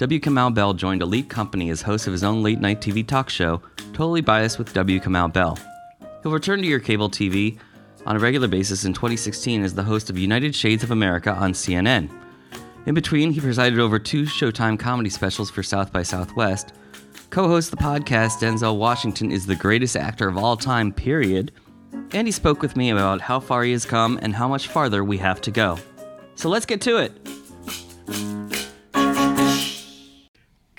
W. Kamau Bell joined Elite Company as host of his own late night TV talk show, Totally Biased with W. Kamau Bell. He'll return to your cable TV on a regular basis in 2016 as the host of United Shades of America on CNN. In between, he presided over two Showtime comedy specials for South by Southwest. Co host the podcast, Denzel Washington is the greatest actor of all time, period. And he spoke with me about how far he has come and how much farther we have to go. So let's get to it.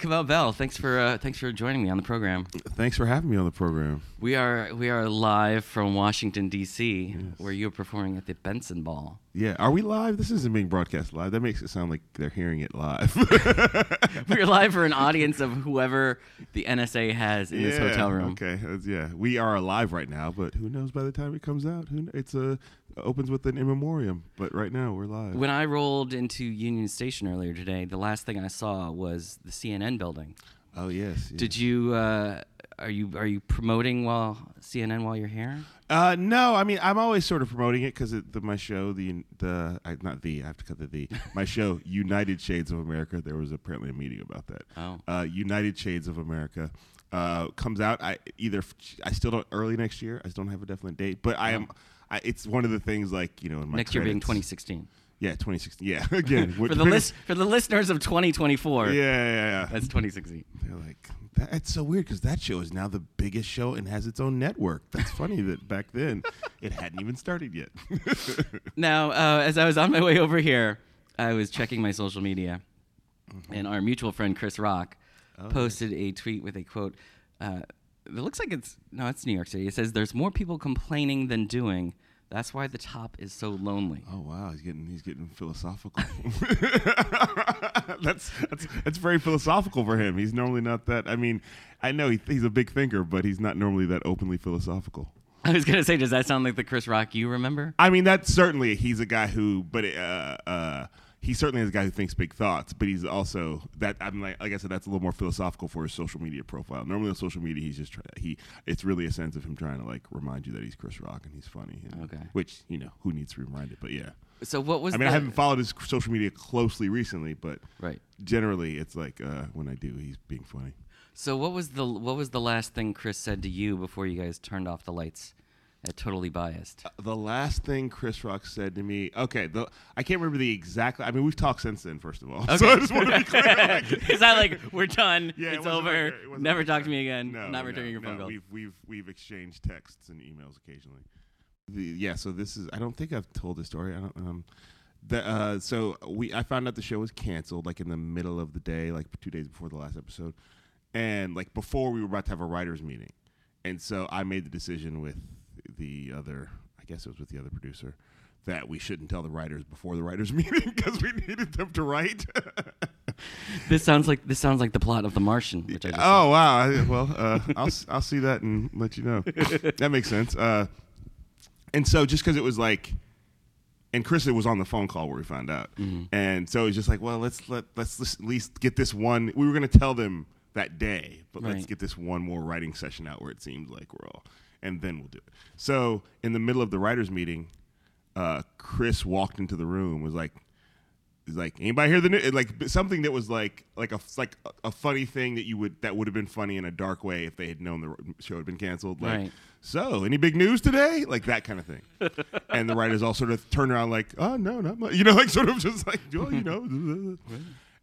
Kamau Bell, thanks for uh, thanks for joining me on the program. Thanks for having me on the program. We are we are live from Washington D.C., where you're performing at the Bentzen Ball. Yeah, are we live? This isn't being broadcast live. That makes it sound like they're hearing it live. We're live for an audience of whoever the NSA has in this hotel room. Okay, yeah, we are alive right now, but who knows by the time it comes out? Who it's a opens with an in memoriam, but right now we're live. When I rolled into Union Station earlier today, the last thing I saw was the CNN building. oh yes. yeah. Did you uh, are you are you promoting while CNN while you're here? Uh, no, I mean I'm always sort of promoting it because the my show, the the I, not the I have to cut the the my show, United Shades of America. There was apparently a meeting about that. Oh. Uh, United Shades of America uh, comes out. I either I still don't early next year. I still don't have a definite date, but I am. I, it's one of the things like you know in my Next year being 2016. Yeah, 2016. Yeah, again For the list for the listeners of 2024, Yeah, yeah, yeah. that's 2016. They're like, that's so weird because that show is now the biggest show and has its own network. That's funny that back then it hadn't even started yet. Now, uh, as I was on my way over here, I was checking my social media, and our mutual friend Chris Rock posted a tweet with a quote. Uh, it looks like it's no, it's New York City. It says, "There's more people complaining than doing. That's why the top is so lonely." oh wow, he's getting he's getting philosophical. that's that's that's very philosophical for him. He's normally not that. I mean, I know he, he's a big thinker, but he's not normally that openly philosophical. I was gonna say, does that sound like the Chris Rock you remember? I mean, that's certainly he's a guy who, but uh, uh, he certainly is a guy who thinks big thoughts. But he's also that I'm like, like I said, that's a little more philosophical for his social media profile. Normally on social media, he's just try, he. It's really a sense of him trying to like remind you that he's Chris Rock and he's funny. and- Okay. Which you know who needs to be reminded, but yeah. So what was? I mean, the, I haven't followed his social media closely recently, but right. generally, it's like uh, when I do, he's being funny. So what was the what was the last thing Chris said to you before you guys turned off the lights at Totally Biased? The last thing Chris Rock said to me, okay, the, I can't remember the exact. I mean, we've talked since then, first of all. So I just want to be clear. like- Is that like we're done? Yeah, it's wasn't over. like it Never like talk to me again. No, Not no, returning your phone no, call. We've we've we've exchanged texts and emails occasionally. The, yeah, so this is. I don't think I've told this story. I don't. Um, the, uh, so we I found out the show was canceled like in the middle of the day, like two days before the last episode, and like before we were about to have a writers meeting, and so I made the decision with the other. I guess it was with the other producer. That we shouldn't tell the writers before the writers' meeting because we needed them to write. This sounds like this sounds like the plot of The Martian, which I just Oh wow! Well, uh, I'll I'll see that and let you know. that makes sense. Uh, and so just because it was like, and Chris was on the phone call where we found out, and so it was just like, well, let's let let's, let's at least get this one. We were going to tell them that day, but let's get this one more writing session out where it seems like we're all, and then we'll do it. So in the middle of the writers' meeting, uh, Chris walked into the room, was like, is like anybody hear the news? Like something that was like like a like a, funny thing that you would that would have been funny in a dark way if they had known the show had been canceled. Like, Right. so any big news today? Like that kind of thing. and the writers all sort of turned around like, oh no, not much. You know, like sort of just like, oh, you know.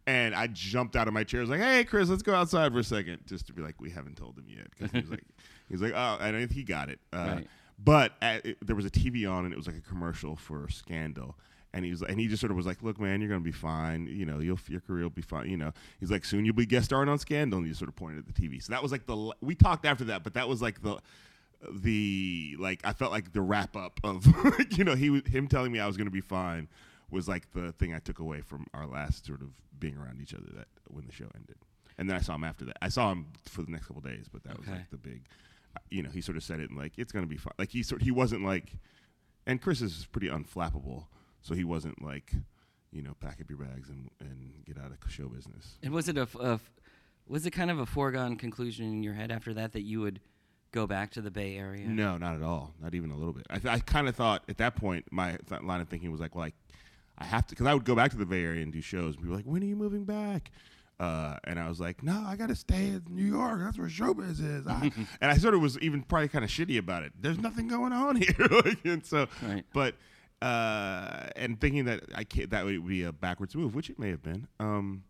And I jumped out of my chair. I was like, "Hey, Chris, let's go outside for a second, just to be like, we haven't told him yet." Because he was like, he was like, "Oh," and I think he got it. Uh, Right. But at, it, there was a TV on, and it was like a commercial for Scandal. And he was, and he just sort of was like, "Look, man, you're gonna be fine. You know, you'll your career will be fine. You know." He's like, "Soon you'll be guest starring on Scandal." And he just sort of pointed at the TV. So that was like the we talked after that, but that was like the the like I felt like the wrap up of you know he was- him telling me I was gonna be fine was like the thing I took away from our last sort of being around each other that when the show ended. and then I saw him after that. I saw him for the next couple days, but that was like the big. You know, he sort of said it and like it's gonna be fun. Like he sort he wasn't like, and Chris is pretty unflappable, so he wasn't like, you know, pack up your bags and and get out of show business. And was it a, f- a f- was it kind of a foregone conclusion in your head after that that you would go back to the Bay Area? No, not at all. Not even a little bit. I, th- I kind of thought at that point, my th- line of thinking was like, well, I, I have to, because I would go back to the Bay Area and do shows, and people were like, when are you moving back? Uh, and I was like, no, I got to stay in New York. That's where showbiz is. I, and I sort of was even probably kind of shitty about it. There's nothing going on here. and so, Right. but, uh, and thinking that I can't, that would be a backwards move, which it may have been. Um,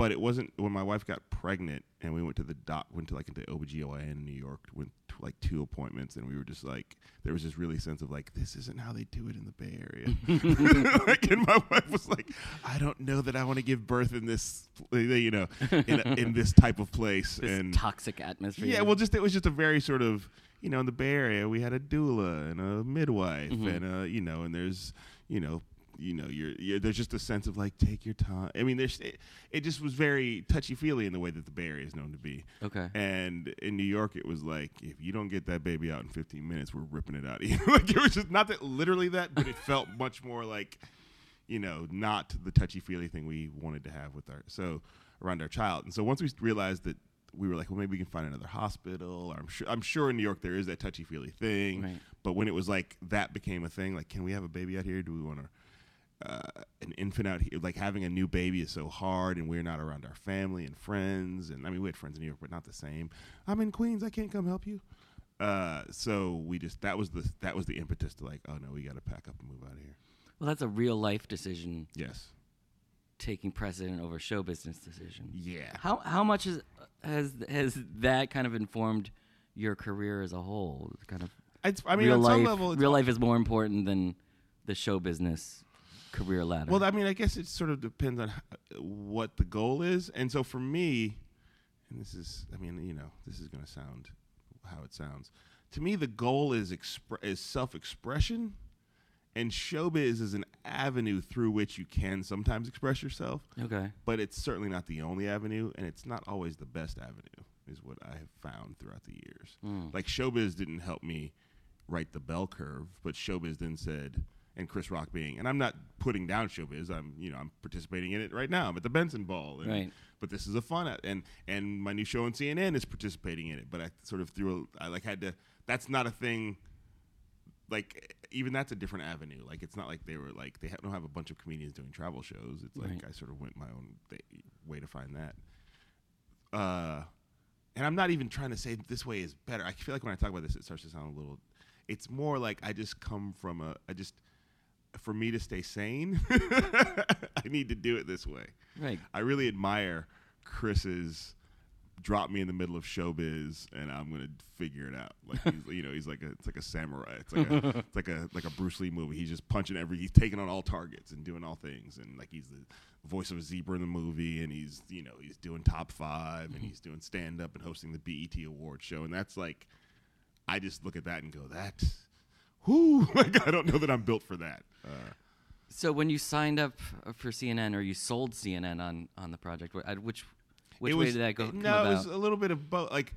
but it wasn't when my wife got pregnant and we went to the doc went to like into OBGYN in New York went to like two appointments and we were just like there was this really sense of like this isn't how they do it in the Bay Area like, and my wife was like I don't know that I want to give birth in this you know in, a, in this type of place This and toxic atmosphere. yeah well just it was just a very sort of you know in the Bay Area we had a doula and a midwife Mhm. and a you know and there's you know you know you're, you're there's just a sense of like take your time i mean there's it, it just was very touchy feely in the way that the bay area is known to be Okay. and in new york it was like if you don't get that baby out in 15 minutes we're ripping it out of you like it was just not that literally that but it felt much more like you know not the touchy feely thing we wanted to have with our so around our child and so once we realized that we were like well maybe we can find another hospital i'm sure i'm sure in new york there is that touchy feely thing Right. but when it was like that became a thing, like, can we have a baby out here? Do we want to uh, an infant out here? Like having a new baby is so hard, and we're not around our family and friends. And I mean, we had friends in New York, but not the same. I'm in Queens. I can't come help you. Uh, so we just that was the that was the impetus to like, oh no, we got to pack up and move out of here. Well, that's a real life decision Yes. taking precedent over show business decision. Yeah. How how much is, has has that kind of informed your career as a whole? Kind of It's, I mean, real on life. some level, it's real life is more important than the show business career ladder. Well, I mean, I guess it sort of depends on what the goal is. And so for me, and this is, I mean, you know, this is going to sound how it sounds. To me, the goal is expre- is self expression, and showbiz is an avenue through which you can sometimes express yourself. okay. But it's certainly not the only avenue, and it's not always the best avenue. Is what I have found throughout the years. Mm. Like showbiz didn't help me write the bell curve, but showbiz then said, and Chris Rock being, and I'm not putting down showbiz. I'm, you know, I'm participating in it right now. I'm at the Bentzen Ball, and, Right. But this is a fun, and and my new show on CNN is participating in it. But I sort of threw, a, I like had to. That's not a thing. Like even that's a different avenue. Like it's not like they were like they ha- don't have a bunch of comedians doing travel shows. It's like Right. I sort of went my own th- way to find that. Uh, and I'm not even trying to say this way is better. I feel like when I talk about this, it starts to sound a little. It's more like I just come from a. I just, for me to stay sane, I need to do it this way. Right. I really admire Chris's drop me in the middle of showbiz and I'm gonna figure it out. Like he's, you know, he's like a it's like a samurai. It's like a it's like a like a Bruce Lee movie. He's just punching every he's taking on all targets and doing all things and like he's the voice of a zebra in the movie and he's you know he's doing top 5 and mm-hmm. he's doing stand up and hosting the BET award show and that's like I just look at that and go that whoo like I don't know that I'm built for that. Uh, So when you signed up for CNN or you sold CNN on on the project, which which it way was, did that go? No, it was a little bit of both. Like,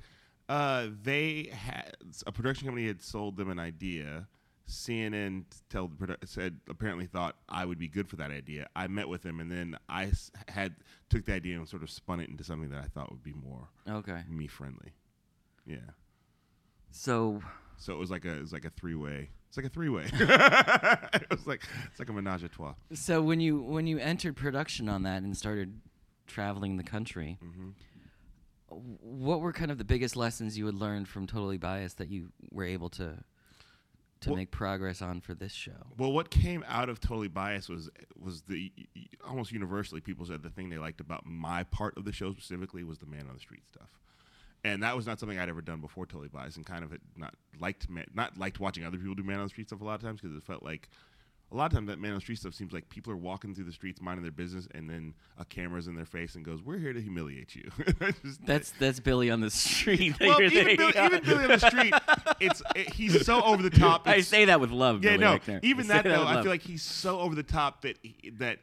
uh, they had a production company had sold them an idea. CNN told said apparently thought I would be good for that idea. I met with them, and then I had took the idea and sort of spun it into something that I thought would be more okay. me friendly. Yeah. So So it was like a it was like a three way. It's like a three way. it was like it's like a menage a trois. so when you when you entered production on that and started traveling the country, hmm what were kind of the biggest lessons you had learned from Totally Biased that you were able to to Well- make progress on for this show? Well, what came out of Totally Biased was was the almost universally people said the thing they liked about my part of the show specifically was the man on the street stuff, and that was not something I'd ever done before Totally Biased, and kind of not liked man, not liked watching other people do man on the street stuff a lot of times because it felt like a lot of times that man on the street stuff seems like people are walking through the streets minding their business, and then a camera's in their face and goes, "We're here to humiliate you." That's that's Billy on the street. well, even Billy, even Billy on the street, it's it, he's so over the top. I say that with love. yeah, Billy no. Even I that though, I feel like he's so over the top that he, that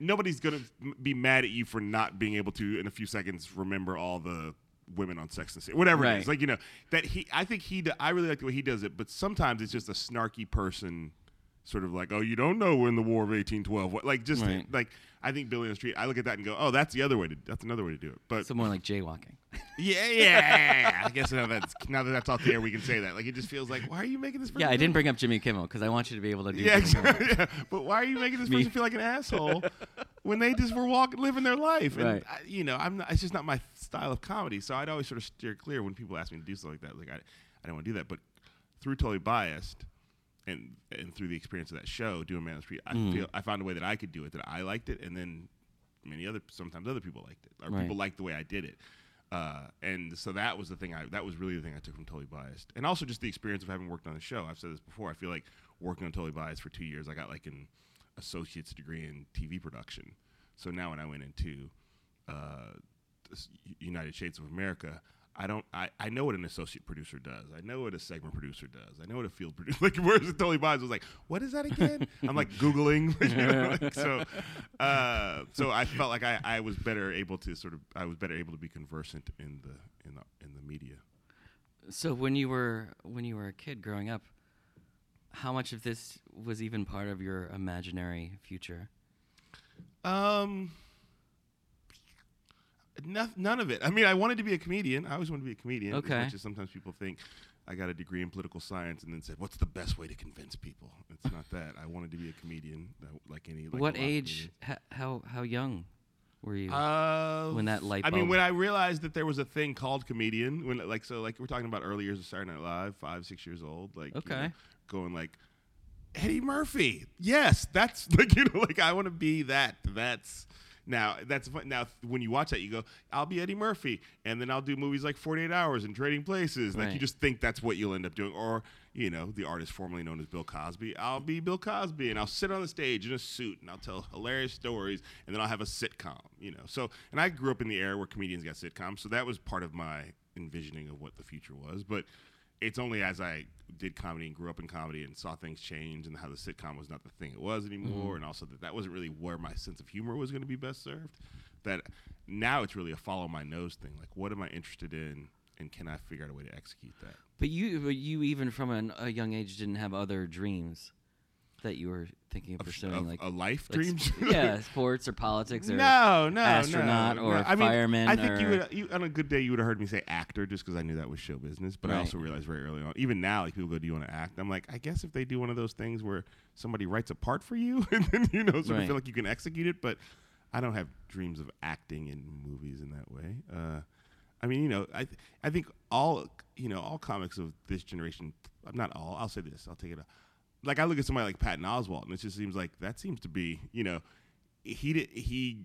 nobody's gonna be mad at you for not being able to in a few seconds remember all the women on Sex and City, whatever it Right. is. Like you know that he. I think he. I really like the way he does it, but sometimes it's just a snarky person. Sort of like, oh, you don't know when the War of eighteen twelve. Like, just Right. like I think Billy on the Street. I look at that and go, oh, that's the other way to. That's another way to do it. But So more like jaywalking. yeah, yeah. I guess now that's now that that's off the air, we can say that. Like, it just feels like, why are you making this? Yeah, I didn't bring up Jimmy Kimmel because I want you to be able to do. yeah, exactly. yeah. But why are you making this Me. person feel like an asshole when they just were walking, living their life? And Right. I, you know, I'm not, it's just not my style of comedy. So I'd always sort of steer clear when people ask me to do something like that. Like I, I don't want to do that. But through totally biased. And, and through the experience of that show, doing Man on the Street, I Mm. feel I found a way that I could do it, that I liked it, and then many other sometimes other people liked it, or Right. people liked the way I did it. Uh, and so that was the thing. I that was really the thing I took from Totally Biased, and also just the experience of having worked on the show. I've said this before. I feel like working on Totally Biased for two years. I got like an associate's degree in TV production. So now when I went into uh, United Shades of America, I don't. I, I know what an associate producer does. I know what a segment producer does. I know what a field producer. Like where's the Totally Biased was like, what is that again? I'm like googling. you know, like, so, uh, so I felt like I, I was better able to sort of. I was better able to be conversant in the in the in the media. So when you were when you were a kid growing up, how much of this was even part of your imaginary future? Um, no, none of it. I mean, I wanted to be a comedian. I always wanted to be a comedian. Okay. As much as sometimes people think I got a degree in political science and then said, "What's the best way to convince people?" It's not that. I wanted to be a comedian, like any. Like what age? H- how how young were you? Uh, When that light I mean, when I realized that there was a thing called comedian, when like so, like we're talking about early years of Saturday Night Live, five, six years old, like you Okay. know, going like Eddie Murphy. Yes, that's like you know, like I want to be that. That's now that's fun. now when you watch that, you go, I'll be Eddie Murphy, and then I'll do movies like Forty Eight Hours and Trading Places. Like you just think that's what you'll end up doing, or you know, the artist formerly known as Bill Cosby. I'll be Bill Cosby, and I'll sit on the stage in a suit, and I'll tell hilarious stories, and then I'll have a sitcom. You know, so and I grew up in the era where comedians got sitcoms, so that was part of my envisioning of what the future was, but it's only as I did comedy and grew up in comedy and saw things change and how the sitcom was not the thing it was anymore, mm-hmm. and also that that wasn't really where my sense of humor was going to be best served. That now it's really a follow my nose thing. Like, what am I interested in, and can I figure out a way to execute that? but you but you even from an, a young age didn't have other dreams that you were thinking of, Of- pursuing, of like a life like yeah, sports or politics or no, no, astronaut no, or. I mean, fireman I think you would, you, on a good day, you would have heard me say actor just because I knew that was show business. But I also realized very early on, even now, like people go, "Do you want to act?" I'm like, I guess if they do one of those things where somebody writes a part for you, and then you know, sort of feel like you can execute it. But I don't have dreams of acting in movies in that way. Uh, I mean, you know, I th- I think all you know all comics of this generation, not all. I'll say this. I'll take it. Like I look at somebody like Patton Oswalt, and it just seems like that seems to be, you know, he did, he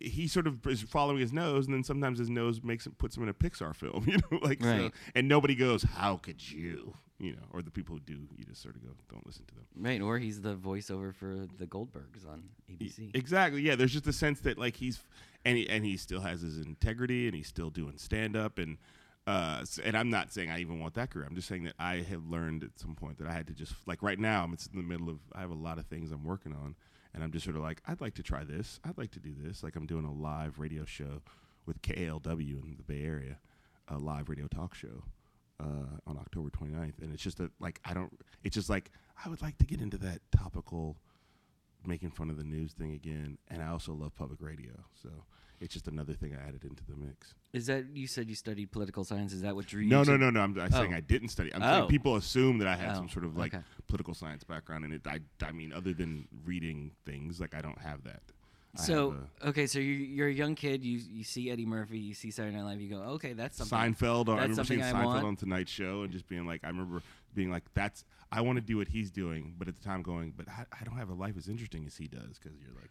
he sort of is following his nose, and then sometimes his nose makes him puts him in a Pixar film, you know, like so, Right. and nobody goes, "How could you?" You know, or the people who do, you just sort of go, "Don't listen to them." right or he's the voiceover for the Goldbergs on ABC. Exactly. Yeah. There's just a sense that like he's and he and he still has his integrity and he's still doing stand up and uh and I'm not saying I even want that career. I'm just saying that I have learned at some point that I had to just like right now I'm in the middle of I have a lot of things I'm working on and I'm just sort of like I'd like to try this. I'd like to do this. Like I'm doing a live radio show with KALW in the Bay Area, a live radio talk show. Uh, on October 29th, and it's just that like I don't. It's just like I would like to get into that topical making fun of the news thing again, and I also love public radio. So it's just another thing I added into the mix. Is that you said you studied political science? Is that what drew you? No, no, no, no. I'm, I'm saying Oh. I didn't study. I'm Oh. saying people assume that I had Oh, some sort of like okay. political science background, and it. I, I mean, other than reading things, like I don't have that. I So have okay, so you're, you're a young kid. You you see Eddie Murphy, you see Saturday Night Live. You go, okay, that's a something. Seinfeld. Or I that's remember seeing something I Seinfeld want. on Tonight Show and just being like, I remember being like, that's I want to do what he's doing, but at the time going, but I, I don't have a life as interesting as he does because you're like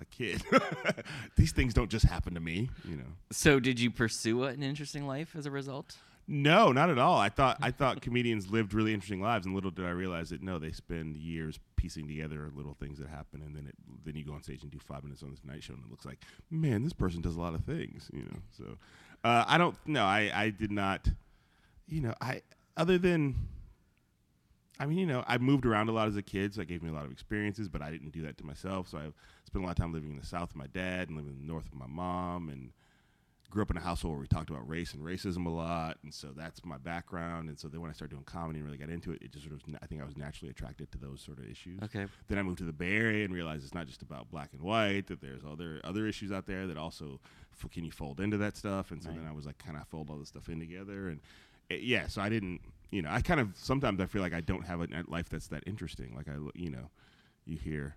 a kid. These things don't just happen to me, you know. So did you pursue an interesting life as a result? No, not at all. I thought I thought comedians lived really interesting lives, and little did I realize that no, they spend years piecing together little things that happen, and then it then you go on stage and do five minutes on this night show, and it looks like, man, this person does a lot of things, you know. So uh, I don't no, I I did not, you know, I other than I mean, you know, I moved around a lot as a kid, so that gave me a lot of experiences. But I didn't do that to myself. So I spent a lot of time living in the South with my dad and living in the North with my mom, and grew up in a household where we talked about race and racism a lot. And so that's my background. And so then when I started doing comedy and really got into it, it just sort of I think I was naturally attracted to those sort of issues. Okay. Then I moved to the Bay Area and realized it's not just about black and white; that there's other other issues out there that also f- can you fold into that stuff. And so Right. then I was like, kind of fold all this stuff in together. And it, yeah, so I didn't, you know, I kind of sometimes I feel like I don't have a, life that's that interesting. Like I, you know, you hear.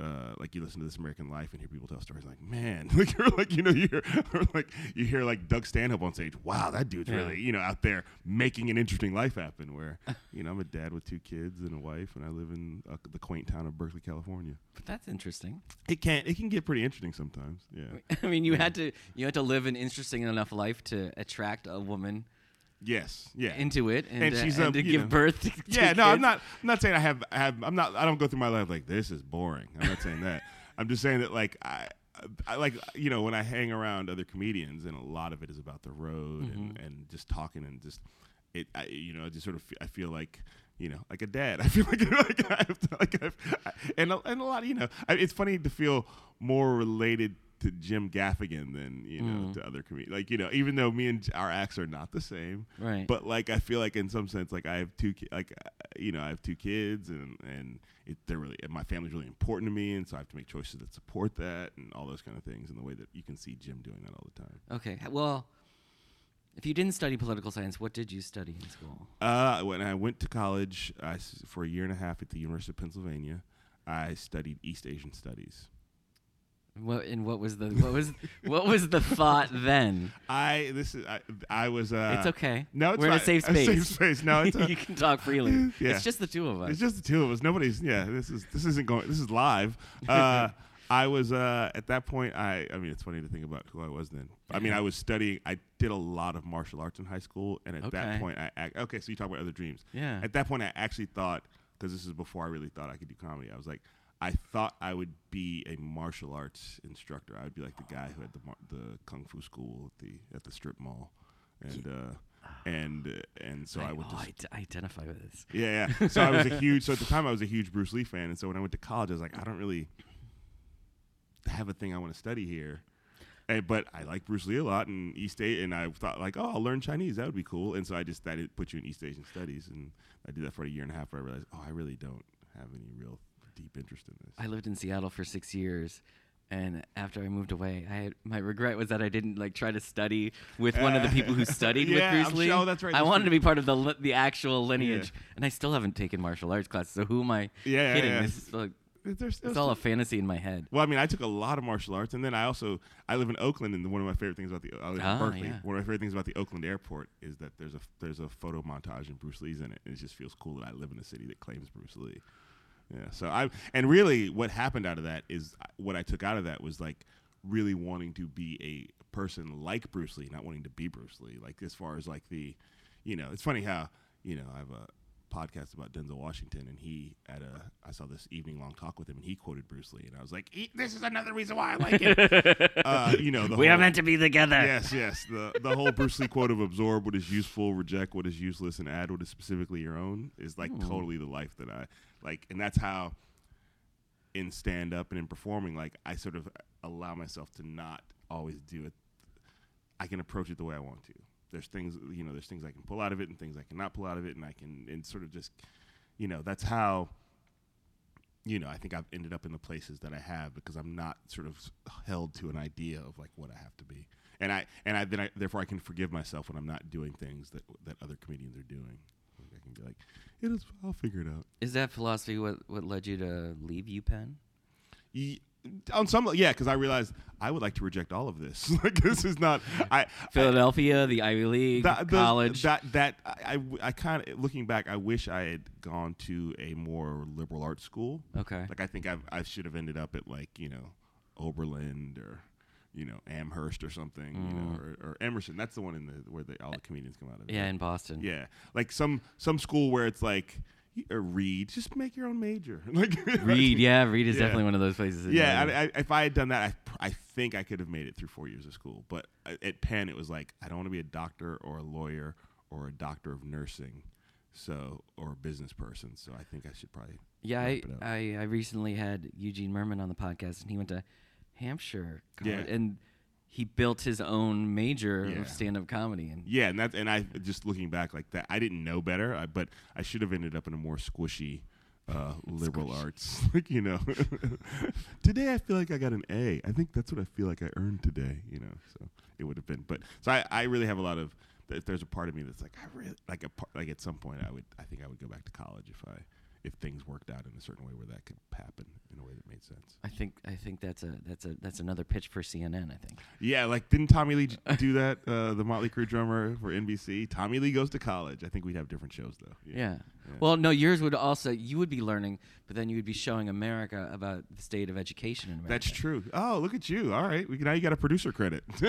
Uh, like you listen to this American Life and hear people tell stories like, man, like you're like you know you hear like you hear like Doug Stanhope on stage. Wow, that dude's Yeah. really you know out there making an interesting life happen. Where you know I'm a dad with two kids and a wife, and I live in uh, the quaint town of Berkeley, California. But that's interesting. It can it can get pretty interesting sometimes. Yeah. I mean, you had to you had to live an interesting enough life to attract a woman Yes. Yeah. into it and, And uh, she's, and um, to give know- birth. To, to yeah. No, I'm not. I'm not saying I have. I have. I'm not. I don't go through my life like this is boring. I'm not saying that. I'm just saying that like I. I like you know when I hang around other comedians and a lot of it is about the road and, Mm-hmm. and just talking and just it I, you know I just sort of I feel like you know like a dad I feel like like I have to, like I've, and a, and a lot of, you know I, it's funny to feel more related to Jim Gaffigan than you know Mm. to other comedians like you know even though me and our acts are not the same Right. but like I feel like in some sense like I have two ki- like uh, you know I have two kids and and it, they're really and my family's really important to me and so I have to make choices that support that and all those kind of things in the way that you can see Jim doing that all the time. Okay. Well, if you didn't study political science, what did you study in school? Uh, when I went to college I for a year and a half at the University of Pennsylvania, I studied East Asian studies. What and what was the what was what was the thought then? I this is I, I was uh, it's okay. No, it's we're in a fine. safe A space. safe space. No, it's a- you can talk freely. Yeah. It's just the two of us. It's just the two of us. Nobody's. Yeah, this is this isn't going. This is live. Uh, I was uh, at that point. I. I mean, it's funny to think about who I was then. I mean, I was studying. I did a lot of martial arts in high school, and at Okay. that point, I. ac- Okay, so you talk about other dreams. yeah. At that point, I actually thought because this is before I really thought I could do comedy. I was like, I thought I would be a martial arts instructor. I would be like the guy who had the mar- the kung fu school at the at the strip mall, and uh, and uh, and so I, I, went oh, to I, d- identify with this. yeah, yeah. So I was a huge. So at the time, I was a huge Bruce Lee fan, and so when I went to college, I was like, I don't really have a thing I want to study here. And, but I like Bruce Lee a lot, in East A, and I thought like, oh, I'll learn Chinese. That would be cool. And so I just to put you in East Asian studies, and I did that for a year and a half. Where I realized, oh, I really don't have any real deep interest in this. I lived in Seattle for six years, and after I moved away, I had, my regret was that I didn't like try to study with one of the people who studied Yeah, with Bruce Lee. sure- oh, that's right, I wanted to be part of the the actual lineage, and I still haven't taken martial arts classes. So who am I Yeah, yeah, kidding? yeah. This is like, There's, it's there's all a fantasy in my head. Well, I mean, I took a lot of martial arts, and then I also I live in Oakland, and one of my favorite things about the I live Ah, in Berkeley. yeah. One of my favorite things about the Oakland airport is that there's a there's a photo montage and Bruce Lee's in it, and it just feels cool that I live in a city that claims Bruce Lee. Yeah. So I and really what happened out of that is what I took out of that was like really wanting to be a person like Bruce Lee, not wanting to be Bruce Lee. Like as far as like the, you know, it's funny how you know I have a podcast about Denzel Washington, and he at a I saw this evening long talk with him, and he quoted Bruce Lee, and I was like, "E- this is another reason why I like it. uh, you know, the we whole, are meant to be together. Yes, yes. The the whole Bruce Lee quote of absorb what is useful, reject what is useless, and add what is specifically your own is like Hmm. totally the life that I like, and that's how in stand up and in performing, like I sort of allow myself to not always do it. I can approach it the way I want to. There's things, you know, there's things I can pull out of it and things I cannot pull out of it, and I can and sort of just, you know, that's how. You know, I think I've ended up in the places that I have because I'm not sort of held to an idea of like what I have to be, and I and I then I therefore I can forgive myself when I'm not doing things that that other comedians are doing. Like be like, it is, I'll figure it out. Is that philosophy what what led you to leave UPenn? Ye- on some, yeah, because I realized I would like to reject all of this. like this is not. I Philadelphia, the Ivy League, that, those- college. That that I I, kind of looking back, I wish I had gone to a more liberal arts school. okay. Like I think I've, I should have ended up at like you know Oberlin or you know Amherst or something, you know, Mm. or, or Emerson. That's the one in the where the, all the comedians come out of. yeah, in Boston. yeah, like some some school where it's like or Reed, just make your own major. like Reed, yeah, Reed is Yeah. definitely one of those places. Yeah, I, I, if I had done that, I, I think I could have made it through four years of school. But uh, at Penn, it was like I don't want to be a doctor or a lawyer or a doctor of nursing. So or a business person. So I think I should probably Yeah, I. I I recently had Eugene Mirman on the podcast, and he went to Hampshire, Yeah. And he built his own major Yeah. of stand-up comedy. And Yeah, and that and I just looking back like that, I didn't know better, I, but I should have ended up in a more squishy uh, liberal arts. like you know, today I feel like I got an A. I think that's what I feel like I earned today. You know, so it would have been. But so I, I really have a lot of. If there's a part of me that's like I really like a par- like at some point I would I think I would go back to college if I if things worked out in a certain way where that could happen in a way that made sense. I think I think that's a that's a that's another pitch for CNN. I think. Yeah, like didn't Tommy Lee do that? Uh, the Motley Crue drummer for NBC. Tommy Lee goes to college. I think we'd have different shows though. Yeah. Yeah. Well, no, yours would also you would be learning, but then you would be showing America about the state of education in America. That's true. Oh, look at you. All right, we now you got a producer credit.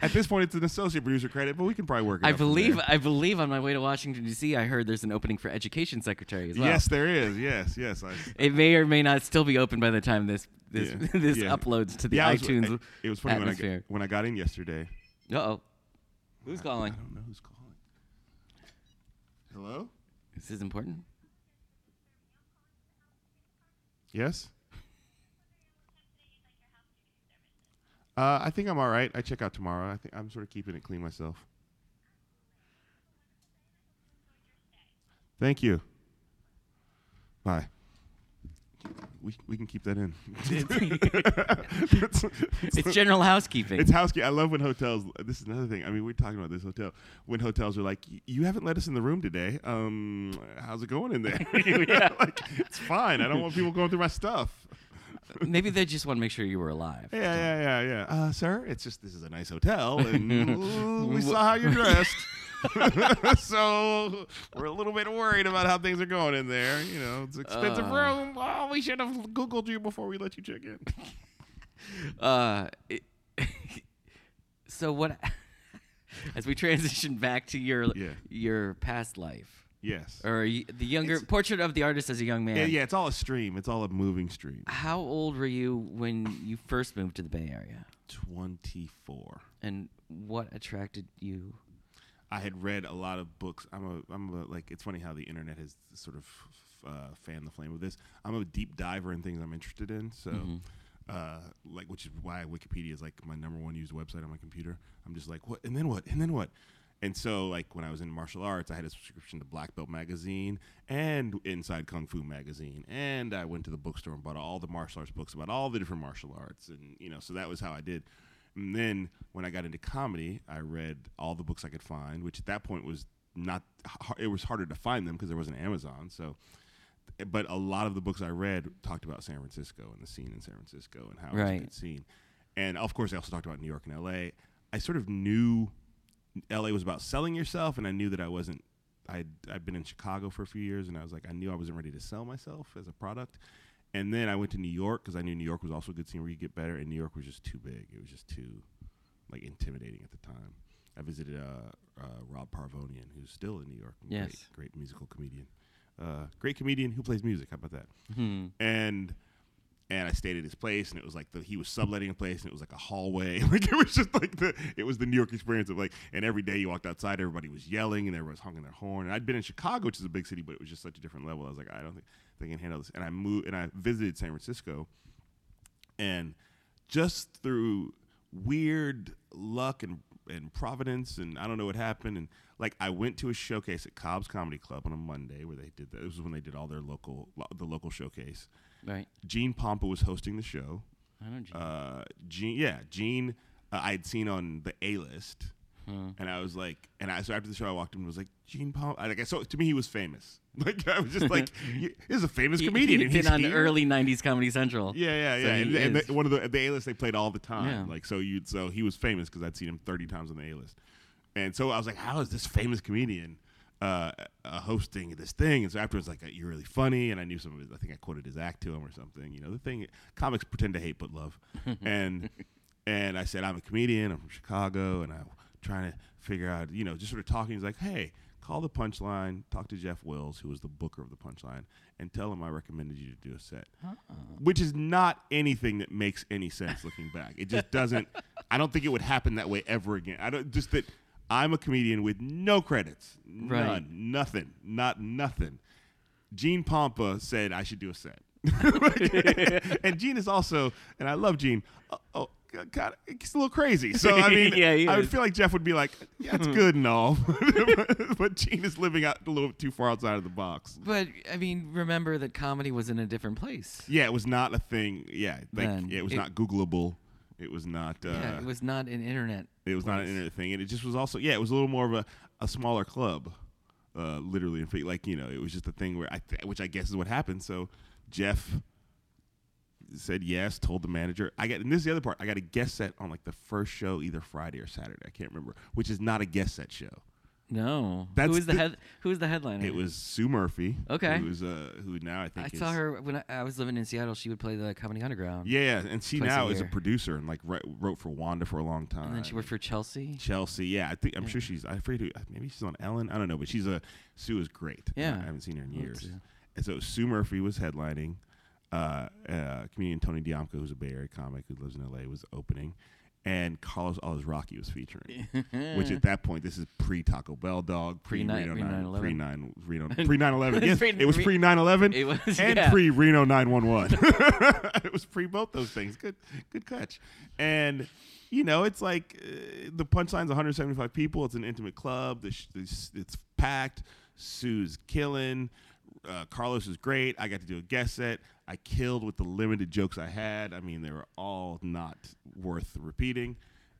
At this point, it's an associate producer credit, but we can probably work. It I out believe. I believe on my way to Washington D.C. I heard there's an opening for education secretary as well. Yes, there is. Yes, yes. I, It may or may not still be open by the time this this Yeah. this Yeah. uploads to the yeah, it was- iTunes. It, was funny when I, atmosphere. got, when I got in yesterday. Uh oh. Who's calling? I don't know who's calling. Hello. This is important. Yes. Uh, I think I'm all right. I check out tomorrow. I think I'm sort of keeping it clean myself. Thank you. Bye. We we can keep that in. It's general housekeeping. It's housekeeping. I love when hotels. This is another thing. I mean, we're talking about this hotel. When hotels are like, "Y- "You haven't let us in the room today. Um, how's it going in there?" like, it's fine. I don't want people going through my stuff. Maybe they just want to make sure you were alive. Yeah, yeah, yeah, yeah. Uh, sir, it's just this is a nice hotel, and ooh, we saw how you're dressed. so we're a little bit worried about how things are going in there. You know, it's an expensive Uh. room. Oh, we should have Googled you before we let you check in. Uh, it, so what? As we transition back to your Yeah. your past life, Yes. or y- the younger It's- portrait of the artist as a young man. Yeah, yeah. It's all a stream. It's all a moving stream. How old were you when you first moved to the Bay Area, Twenty-four. and what attracted you? I had read a lot of books. I'm a, I'm a, like, it's funny how the internet has sort of uh, fanned the flame of this. I'm a deep diver in things I'm interested in. So, Mm-hmm. uh, like, which is why Wikipedia is like my number one used website on my computer. I'm just like, what, and then what, and then what? And so, like, when I was in martial arts, I had a subscription to Black Belt magazine and Inside Kung Fu magazine, and I went to the bookstore and bought all the martial arts books about all the different martial arts, and you know, so that was how I did. And then when I got into comedy, I read all the books I could find, which at that point was not it was harder to find them because there wasn't Amazon. So, but a lot of the books I read talked about San Francisco and the scene in San Francisco and how it was a good scene. And of course, they also talked about New York and L.A. I sort of knew L.A. was about selling yourself, and I knew that I wasn't. I'd I'd been in Chicago for a few years, and I was like, I knew I wasn't ready to sell myself as a product. And then I went to New York because I knew New York was also a good scene where you get better, and New York was just too big. It was just too like intimidating at the time. I visited uh, uh, Rob Paravonian, who's still in New York. Yes. great, great musical comedian, uh, great comedian who plays music. How about that? Hmm. and and I stayed at his place, and it was like the, he was subletting a place, and it was like a hallway, like it was just like the it was the New York experience of like, and every day you walked outside, everybody was yelling, and everybody was honking their horn. And I'd been in Chicago, which is a big city, but it was just such a different level. I was like, I don't think they can handle this. And I moved, and I visited San Francisco, and just through weird luck and and providence and I don't know what happened and like I went to a showcase at Cobb's Comedy Club on a Monday where they did that. This was when they did all their local lo- the local showcase. Right. Gene Pompa was hosting the show. I don't. know. Uh, Gene, yeah, Gene, uh, I'd seen on the A list, Hmm. and I was like, and I so after the show, I walked in and was like, Gene Pompa. I, like, I so to me, he was famous. Like I was just like, he, he's a famous He- comedian. He, he's on here. early '90s Comedy Central. Yeah, yeah, yeah. he and and the, one of the the A list they played all the time. Yeah. Like so, you so he was famous because I'd seen him thirty times on the A list, and so I was like, how is this famous comedian uh, uh, hosting this thing? And so afterwards, like, you're really funny, and I knew some of his. I think I quoted his act to him or something. You know, the thing comics pretend to hate but love, and and I said I'm a comedian. I'm from Chicago, and I'm trying to figure out, you know, just sort of talking. He's like, hey. Call the punchline. Talk to Jeff Wills, who was the booker of the punchline, and tell him I recommended you to do a set which is not anything that makes any sense looking back. It just doesn't. I don't think it would happen that way ever again. I don't just that. I'm a comedian with no credits, Right. none, nothing, not nothing. Gene Pompa said I should do a set, and Gene is also, and I love Gene. Uh, oh, oh God, he's a little crazy. So I mean, Yeah, I would feel like Jeff would be like, "Yeah, it's good and all," but Gene is living out a little too far outside of the box. But I mean, remember that comedy was in a different place. Yeah, it was not a thing. Yeah, like Then it was it- not Googleable. It was not. Uh, yeah, it was not an internet. It was not an internet thing, and it just was also yeah, it was a little more of a, a smaller club, uh, literally. In fact, like you know, it was just a thing where I, th- which I guess is what happened. So Jeff said yes, told the manager. I got, and this is the other part. I got a guest set on like the first show, either Friday or Saturday. I can't remember, which is not a guest set show. No, That's who was the, the- head? Who was the headliner? It was Sue Murphy. Okay. who was uh, who now I think I is, saw her when I, I was living in Seattle. She would play the Comedy Underground. Yeah, yeah. and she Twice a now is a producer and like wrote for Wanda for a long time. and then she worked for Chelsea. Chelsea. Yeah, I think I'm Yeah. sure she's. I'm afraid who, maybe she's on Ellen. I don't know, but she's a Sue is great. Yeah. I haven't seen her in years. And so Sue Murphy was headlining. Uh, uh, comedian Tony Diamco, who's a Bay Area comic who lives in LA, was opening, and Carlos Alazraqui was featuring. Which at that point, this is pre Taco Bell dog, pre Reno pre-9/11. pre nine Reno pre 9/11. Yes, it was pre- pre 9/11 It was and yeah. pre Reno 911. it was pre both those things. Good, good catch. And you know, it's like uh, the punchline's 175 people. It's an intimate club. The sh- it's, it's packed. Sue's killing. Uh, Carlos is great. I got to do a guest set. I killed with the limited jokes I had. I mean, they were all not worth repeating.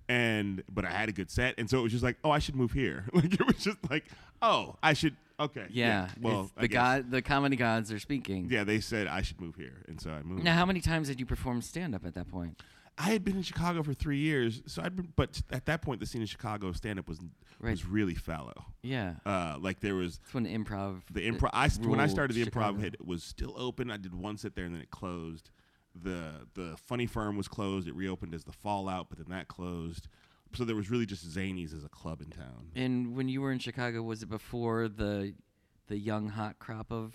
And but I had a good set, and so it was just like, oh, I should move here. Like it was just like, oh, I should. Okay, Yeah. well, it's the god, the comedy gods are speaking. Yeah, they said I should move here, and so I moved. Now, how many times did you perform stand up at that point? I had been in Chicago for three years, so I'd been, but at that point, the scene in Chicago stand up was Right. was really fallow. Yeah. Uh, like there was That's when improv. the improv. I st- when I started the improv, Chicago. it was still open. I did one set there, and then it closed. the The Funny Firm was closed. It reopened as the Fallout, but then that closed. So there was really just Zanies as a club in town. And when you were in Chicago, was it before the the young hot crop of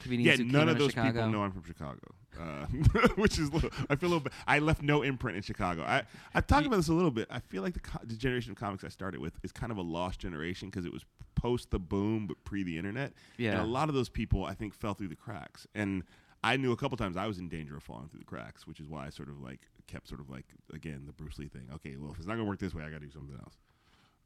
comedians? Yeah, none of those Chicago? people know I'm from Chicago, uh, which is a little, I feel a little bit. I left no imprint in Chicago. I I've talked about this a little bit. I feel like the, co- the generation of comics I started with is kind of a lost generation because it was post the boom but pre the internet. Yeah. and a lot of those people I think fell through the cracks. And I knew a couple times I was in danger of falling through the cracks, which is why I sort of like kept sort of like again the Bruce Lee thing. Okay, well if it's not gonna work this way, I got to do something else.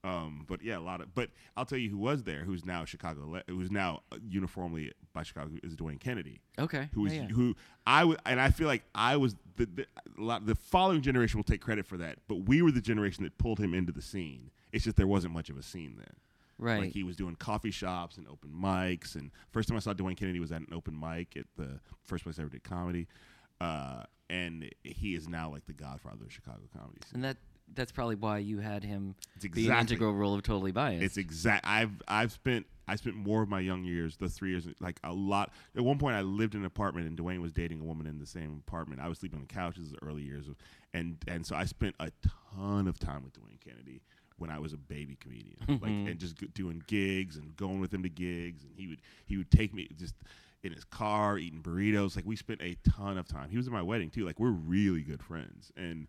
Um, but yeah, a lot of. But I'll tell you who was there, who's now Chicago, who's now uh, uniformly by Chicago, is Dwayne Kennedy Okay. who was yeah, yeah. who I w- and I feel like I was the the, a lot, the following generation will take credit for that, but we were the generation that pulled him into the scene. It's just there wasn't much of a scene then. Right. Like he was doing coffee shops and open mics, and first time I saw Dwayne Kennedy was at an open mic at the first place I ever did comedy, uh, and he is now like the godfather of Chicago comedy scene. and that that's probably why you had him It's be an exactly integral role of Totally Biased. It's exact. I've I've spent I spent more of my young years, the three years, like a lot. At one point, I lived in an apartment, and Dwayne was dating a woman in the same apartment. I was sleeping on the couch. This is the early years, of, and and so I spent a ton of time with Dwayne Kennedy when I was a baby comedian, like mm-hmm. and just g- doing gigs and going with him to gigs, and he would he would take me just in his car eating burritos. Like we spent a ton of time. He was at my wedding too. Like we're really good friends, and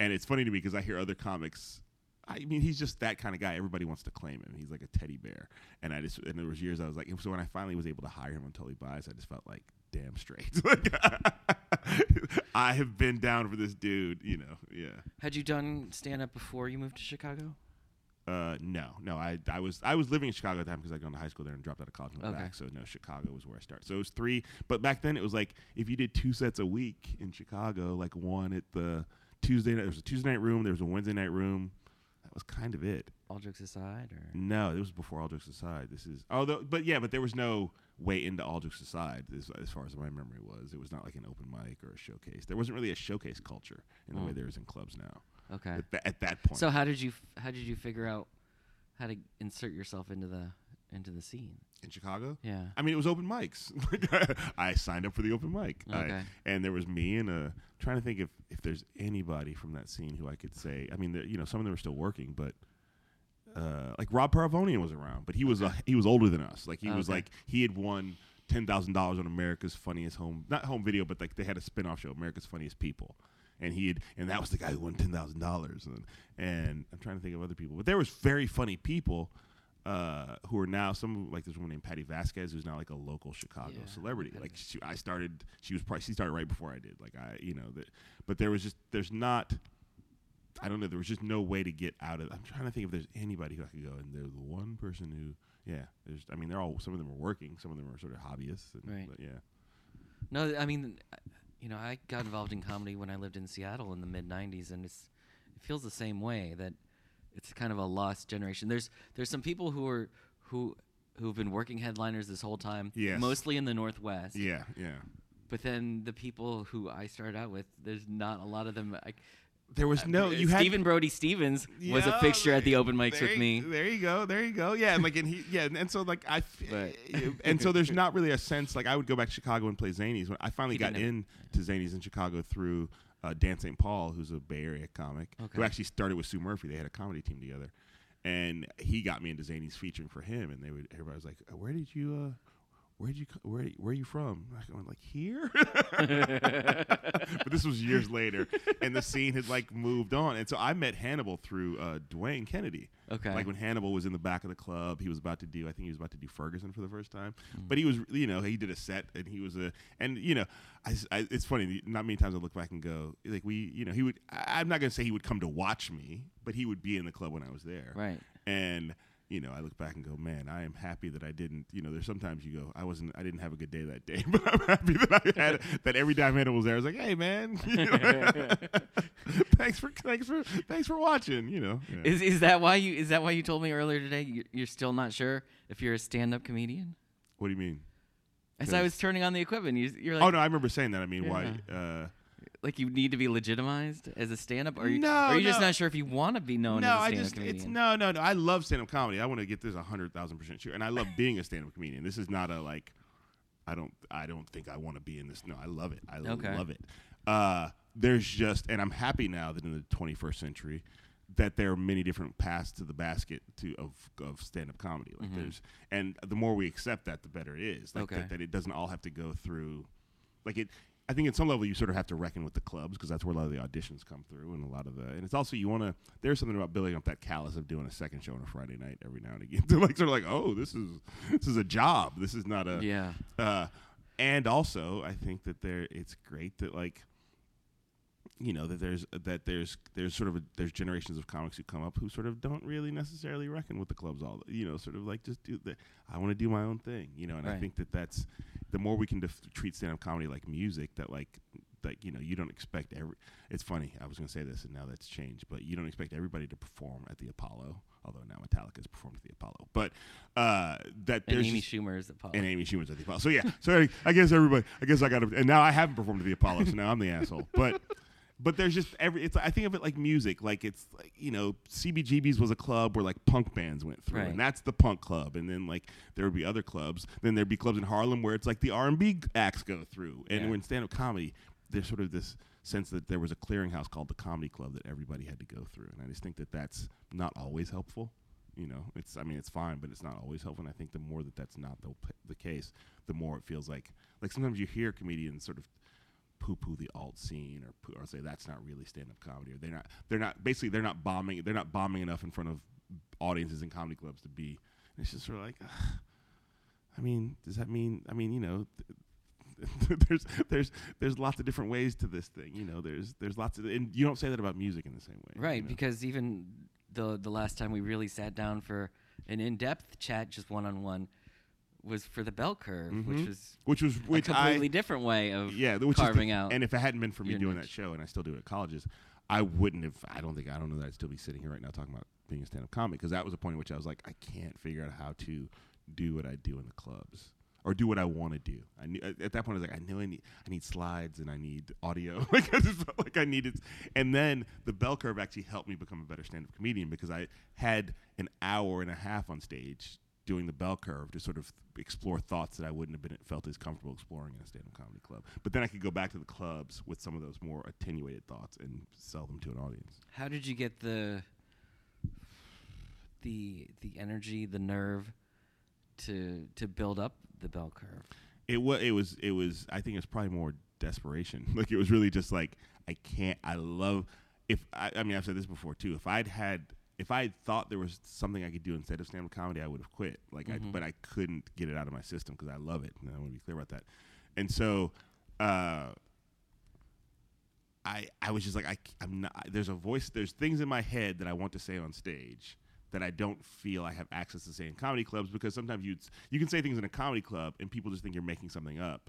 and it's funny to me because I hear other comics I mean, he's just that kind of guy. Everybody wants to claim him. He's like a teddy bear. And I just, and there was years I was like, so when I finally was able to hire him on Totally Biased, I just felt like, damn straight. I have been down for this dude, you know. Yeah. Had you done stand up before you moved to Chicago? Uh, no, no. I, I was, I was living in Chicago at the time because I'd gone to high school there and dropped out of college and went Okay. back. So no, Chicago was where I started. So it was three. But back then it was like if you did two sets a week in Chicago, like one at the Tuesday night, there was a Tuesday night room, there was a Wednesday night room. That was kind of it. All jokes aside, or No, it was before All Jokes Aside. This is although, but yeah, but there was no way into All Jokes Aside as, as far as my memory was. It was not like an open mic or a showcase. There wasn't really a showcase culture in the way Mm. there is in clubs now. okay. At, tha- at that point, So how did you f- how did you figure out how to insert yourself into the into the scene? In Chicago, Yeah. I mean, it was open mics. I signed up for the open mic, I- and there was me and a trying to think if if there's anybody from that scene who I could say. I mean, the, you know, some of them are still working, but. Uh, like Rob Paravonian was around, but he was uh, he was older than us. Like he was like he had won ten thousand dollars on America's Funniest Home, not home video, but like they had a spin-off show, America's Funniest People, and he had, and that was the guy who won ten thousand dollars, and and I'm trying to think of other people, but there was very funny people. Uh, who are now some like this woman named Patty Vasquez, who's now like a local Chicago Yeah, celebrity. Like she, I started, she was probably she started right before I did. Like I, you know, that, but there was just there's not I don't know. There was just no way to get out of. I'm trying to think if there's anybody who I could go, and they're the one person who, yeah. There's. I mean, they're all. Some of them are working. Some of them are sort of hobbyists. And, Right. But yeah. No, I mean, you know, I got involved in comedy when I lived in Seattle in the mid '90s, and it's it feels the same way that it's kind of a lost generation. There's there's some people who are who who've been working headliners this whole time, Yes. mostly in the Northwest. Yeah. Yeah. But then the people who I started out with, there's not a lot of them. I, There was no. uh, You had Stephen Brody Stephens was a Yeah, fixture at the open mics there with you- me. There you go. There you go. Yeah, and like and he yeah, and, and so like I, f- But- and so there's not really a sense like I would go back to Chicago and play Zanies. When I finally He got didn't in to Zanies in Chicago through uh, Dan St. Paul, who's a Bay Area comic who actually started with Sue Murphy. They had a comedy team together, and he got me into Zanies featuring for him. And they would everybody was like, "Where did you?" Uh, where did you where where are you from? I went like here, but this was years later, and the scene had like moved on, and so I met Hannibal through uh, Dwayne Kennedy. Okay. Like when Hannibal was in the back of the club, he was about to do. I think he was about to do Ferguson for the first time. Mm. But he was, you know, he did a set, and he was a, and you know, I it's funny. Not many times I look back and go, like we, you know, he would. I, I'm not gonna say he would come to watch me, but he would be in the club when I was there. Right. And you know, I look back and go, man, I am happy that I didn't. You know, there's sometimes you go, I wasn't, I didn't have a good day that day, but I'm happy that I had that every time Hannibal was there. I was like, hey, man, you know, thanks for, thanks for, thanks for watching. You know, Yeah. Is is that why you is that why you told me earlier today you're, still not sure if you're a stand-up comedian? what do you mean? As I was turning on the equipment, you, you're like, oh no, I remember saying that. I mean, why? Uh, like you need to be legitimized as a stand-up, or you, No, or are you just not sure if you want to be known no, as a I stand-up just comedian? it's no, no, no. I love stand up comedy. I want to get this a hundred thousand percent sure, and I love being a stand up comedian. This is not a like. I don't. I don't think I want to be in this. No, I love it. I Okay. love it. Uh, there's just, and I'm happy now that in the 21st century, that there are many different paths to the basket to of of stand up comedy. Like there's, and the more we accept that, the better it is. Like Okay. that, that it doesn't all have to go through, like it. I think at some level you sort of have to reckon with the clubs because that's where a lot of the auditions come through and a lot of the and it's also you want to there's something about building up that callus of doing a second show on a Friday night every now and again to like sort of like oh this is this is a job this is not a Yeah. uh, and also I think that there it's great that like you know that there's that there's there's sort of a, there's generations of comics who come up who sort of don't really necessarily reckon with the clubs all you know sort of like just do the I want to do my own thing you know and I think that that's the more we can def- treat stand up comedy like music that like like you know you don't expect every it's funny I was going to say this and now that's changed but you don't expect everybody to perform at the Apollo although now Metallica's performed at the Apollo but uh that And there's Amy Schumer is the Apollo. and Amy Schumer's at the Apollo. So yeah, so I guess everybody, I guess I got to, and now I haven't performed at the Apollo, so now I'm the asshole. But, but there's just every. It's I think of it like music, like it's like you know, CBGB's was a club where like punk bands went through, Right. and that's the punk club. And then like there would be other clubs. Then there'd be clubs in Harlem where it's like the R and B acts go through, and Yeah. when stand up comedy, there's sort of this sense that there was a clearinghouse called the comedy club that everybody had to go through, and I just think that that's not always helpful you know it's i mean it's fine but it's not always helpful and i think the more that that's not the, the case the more it feels like like sometimes you hear comedians sort of poo-poo the alt scene or poo, or say that's not really stand-up comedy or they're not they're not basically they're not bombing they're not bombing enough in front of audiences in comedy clubs to be and it's just sort of like ugh. i mean does that mean i mean you know th- there's there's there's lots of different ways to this thing you know there's there's lots of and you don't say that about music in the same way Right, you know? because even the the last time we really sat down for an in-depth chat, just one-on-one, was for the bell curve, which Mhm. was which was a completely I different way of yeah which carving the, out. and if it hadn't been for me doing that show and I still do it at colleges I wouldn't have I don't think I don't know that I'd still be sitting here right now talking about being a stand-up comic because that was a point at which I was like I can't figure out how to do what I do in the clubs or do what I want to do. I knew, at at that point I was like I know I need I need slides and I need audio like I just felt like I needed and then the bell curve actually helped me become a better stand-up comedian because I had an hour and a half on stage doing the bell curve to sort of explore thoughts that I wouldn't have been felt as comfortable exploring in a stand-up comedy club. But then I could go back to the clubs with some of those more attenuated thoughts and sell them to an audience. How did you get the the the energy, the nerve to to build up the bell curve? It was it was it was I think it was probably more desperation. Like it was really just like I can't. I love if I, I mean I've said this before too. If I'd had if I thought there was something I could do instead of stand up comedy, I would have quit. Like Mhm. I, but I couldn't get it out of my system because I love it. And I want to be clear about that. And so. uh I, I was just like I, am not. There's a voice. There's things in my head that I want to say on stage that I don't feel I have access to say in comedy clubs because sometimes you you can say things in a comedy club and people just think you're making something up.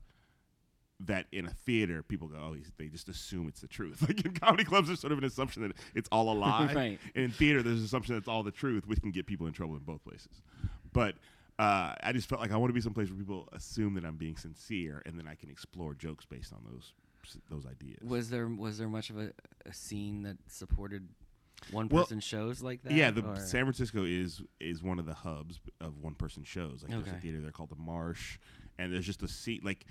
That in a theater, people go, oh, they just assume it's the truth. Like in comedy clubs, there's sort of an assumption that it's all a lie. Right. And in theater, there's an assumption that it's all the truth, which can get people in trouble in both places. But uh, I just felt like I want to be someplace where people assume that I'm being sincere, and then I can explore jokes based on those those ideas. Was there was there much of a, a scene that supported one Well, person shows like that? Yeah, the or- San Francisco is is one of the hubs of one person shows. Like there's Okay. a theater there called the Marsh, and there's just a seat like.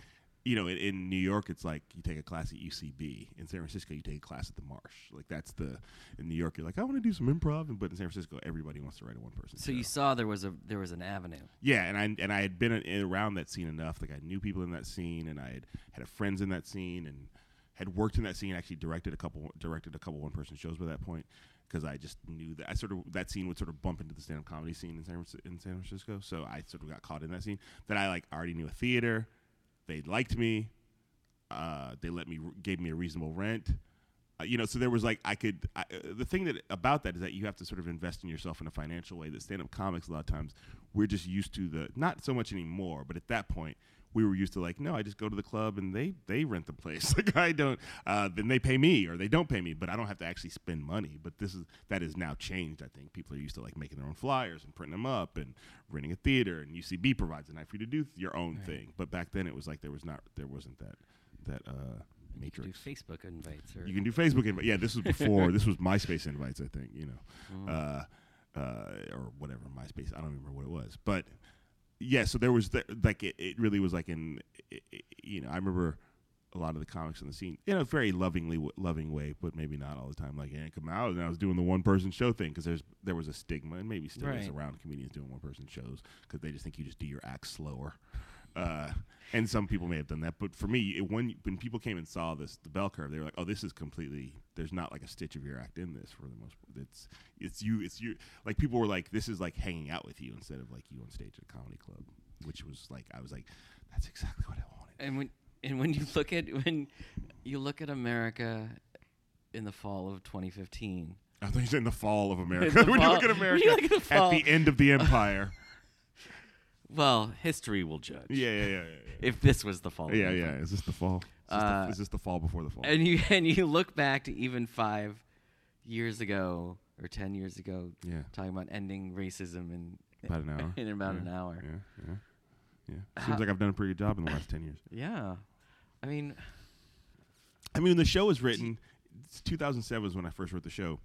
You know, in, in New York, it's like you take a class at UCB. In San Francisco, you take a class at the Marsh. Like that's the. In New York, you're like, I want to do some improv, and but in San Francisco, everybody wants to write a one person. So you saw there was a there was an avenue. Yeah, and I and I had been in, around that scene enough. Like I knew people in that scene, and I had had friends in that scene, and had worked in that scene. Actually, directed a couple directed a couple one person shows by that point because I just knew that I sort of that scene would sort of bump into the stand up comedy scene in San Francisco, in San Francisco. So I sort of got caught in that scene. That I like already knew a theater. They liked me. Uh, they let me gave me a reasonable rent. Uh, you know, so there was like I could. I, uh, the thing that about that is that you have to sort of invest in yourself in a financial way. That stand up comics a lot of times we're just used to the not so much anymore, but at that point we were used to like no, I just go to the club and they they rent the place. like I don't, uh, then they pay me or they don't pay me, but I don't have to actually spend money. But this is that is now changed. I think people are used to like making their own flyers and printing them up and renting a theater, and UCB provides a night for you to do your own Right. thing. But back then it was like there was not there wasn't that that uh, You could do. Facebook invites or You can do Facebook invite. Yeah, this was before. this was MySpace invites, I think. You know, Mm. uh, uh, or whatever MySpace. I don't remember what it was, but yeah. So there was the, like it, it really was like in i i you know I remember a lot of the comics on the scene in a very lovingly w- loving way, but maybe not all the time. Like, yeah, come out, and I was doing the one person show thing because there's there was a stigma, and maybe still is around comedians doing one person shows because they just think you just do your act slower. Uh, and some people may have done that, but for me, it, when when people came and saw this, the bell curve, they were like, "Oh, this is completely. There's not like a stitch of your act in this for the most part. It's it's you. It's you. Like people were like, this is like hanging out with you instead of like you on stage at a comedy club, which was like I was like, that's exactly what I wanted. And when and when you look at when you look at America in the fall of 2015, I think you said in the fall of America. when you look at America look at the at the end of the empire. well, history will judge. yeah, yeah, yeah, yeah. If this was the fall. Yeah, yeah. Is this the fall? Is this, Uh, the, is this the fall before the fall? And you and you look back to even five years ago or ten years ago, yeah, talking about ending racism in about an hour. in about yeah. an hour. Yeah, yeah, yeah. Seems like I've done a pretty good job in the last ten years. Yeah, I mean, I mean, the show was written, it's 2007 was when I first wrote the show.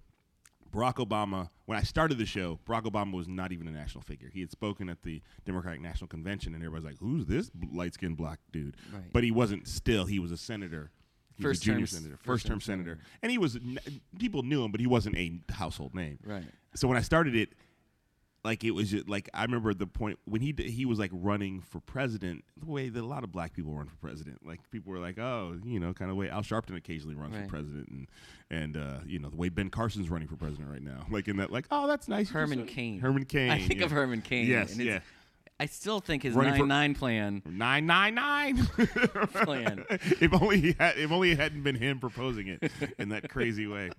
Barack Obama, when I started the show, Barack Obama was not even a national figure. He had spoken at the Democratic National Convention, and everybody's like, "Who's this light skinned black dude?" Right. But he wasn't. Still, he was a senator. He was First a junior term senator, first first term term senator, senator. and he was. n- People knew him, but he wasn't a household name. right. So when I started it, like it was just, like I remember the point when he d- he was like running for president. The way that a lot of black people run for president, like people were like, oh, you know, kind of way Al Sharpton occasionally runs Right. for president, and and uh, you know the way Ben Carson's running for president right now, like in that, like oh, that's nice. Herman Cain. Herman Cain. I think yeah. of Herman Cain. Yes, and yeah. I still think his Running for- nine nine plan. Nine nine nine. Plan. if only he had, if only it hadn't been him proposing it in that crazy way.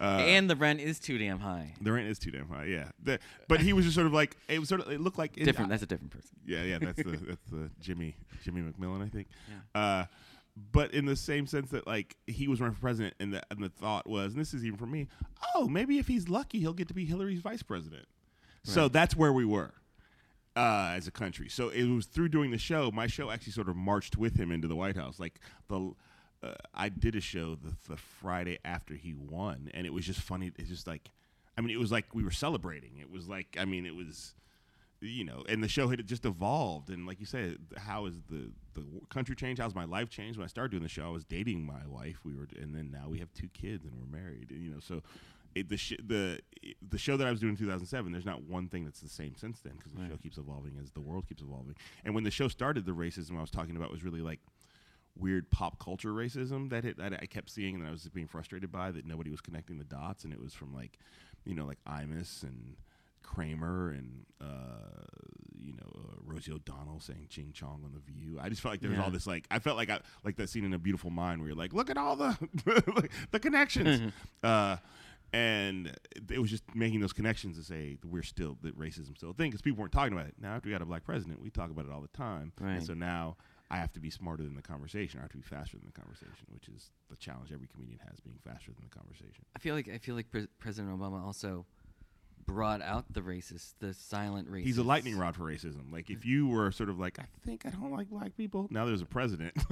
Uh, and the rent is too damn high. the rent is too damn high. Yeah, The- but he was just sort of like it was sort of it looked like it- Different. That's a different person. Yeah, yeah, that's the that's the Jimmy Jimmy McMillan, I think. Yeah. Uh, but in the same sense that like he was running for president, and the and the thought was, and this is even for me, oh, maybe if he's lucky, he'll get to be Hillary's vice president. So that's where we were uh, as a country. So it was through doing the show. My show actually sort of marched with him into the White House. Like the. Uh, I did a show the, the Friday after he won, and it was just funny. It's just like, I mean, it was like we were celebrating. It was like, I mean, it was, you know, and the show had just evolved. And like you said, how is the the country changed? How's my life changed? When I started doing the show, I was dating my wife. We were, and then now we have two kids and we're married. And, you know, so it, the sh- the the show that I was doing in 2007, there's not one thing that's the same since then because the Right. show keeps evolving as the world keeps evolving. And when the show started, the racism I was talking about was really like weird pop culture racism that it, that I kept seeing and I was just being frustrated by that nobody was connecting the dots and it was from like you know like Imus and Kramer and uh, you know uh, Rosie O'Donnell saying "Ching Chong" on the View. I just felt like there was Yeah. all this like I felt like I like that scene in A Beautiful Mind where you're like, look at all the like, the connections, uh, and it was just making those connections to say that we're still that racism still a thing because people weren't talking about it. Now after we got a black president, we talk about it all the time, Right. and so now. I have to be smarter than the conversation. I have to be faster than the conversation, which is the challenge every comedian has: being faster than the conversation. I feel like I feel like Pre- President Obama also brought out the racist, the silent racist. He's a lightning rod for racism. Like if you were sort of like, I think I don't like black people. Now there's a president.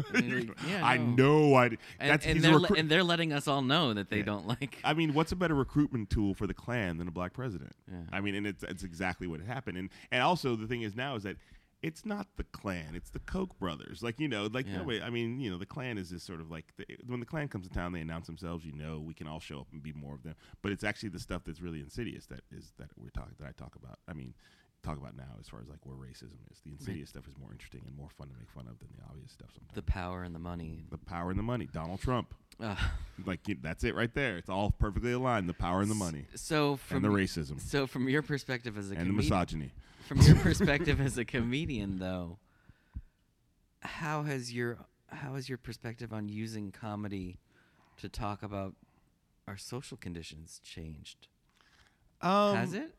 Yeah, I know. I. and, That's and they're le- and they're letting us all know that they Yeah. don't like. I mean, what's a better recruitment tool for the Klan than a black president? Yeah. I mean, and it's it's exactly what happened. And and also the thing is now is that it's not the Klan, it's the Koch brothers. Like you know, like Yeah. nobody. I mean, you know, the Klan is this sort of like the, when the Klan comes to town, they announce themselves. You know, we can all show up and be more of them. But it's actually the stuff that's really insidious that is that we're talking that I talk about. I mean. Talk about now as far as like where racism is. The insidious stuff is more interesting and more fun to make fun of than the obvious stuff sometimes. the power and the money. the power and the money. Donald Trump. Uh, Like you- that's it right there. It's all perfectly aligned. The power and the money so from and the racism so from your perspective as a and the misogyny. From your perspective as a comedian, though, how has your how has your perspective on using comedy to talk about our social conditions changed? Um, has it?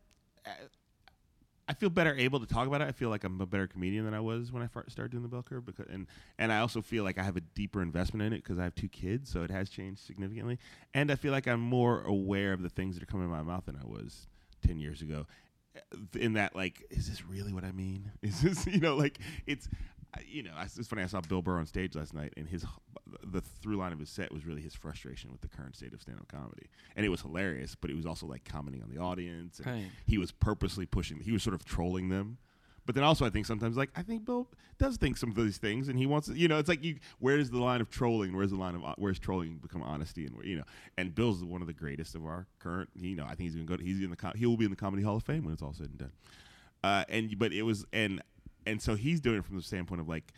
I feel better able to talk about it. I feel like I'm a better comedian than I was when I started doing the bell curve, because and and I also feel like I have a deeper investment in it because I have two kids, so it has changed significantly. And I feel like I'm more aware of the things that are coming in my mouth than I was ten years ago. In that, like, is this really what I mean? Is this, you know, like it's, you know, it's funny. I saw Bill Burr on stage last night, and his the through line of his set was really his frustration with the current state of stand-up comedy, and it was hilarious. But it was also like commenting on the audience, and Right. he was purposely pushing. He was sort of trolling them. But then also, I think sometimes, like I think Bill does think some of these things, and he wants, to, you know, it's like you. Where's the line of trolling? Where's the line of where's trolling become honesty? And you know, and Bill's one of the greatest of our current. You know, I think he's to go. He's in the. He will be in the comedy hall of fame when it's all said and done. Uh, and but it was and and so he's doing it from the standpoint of like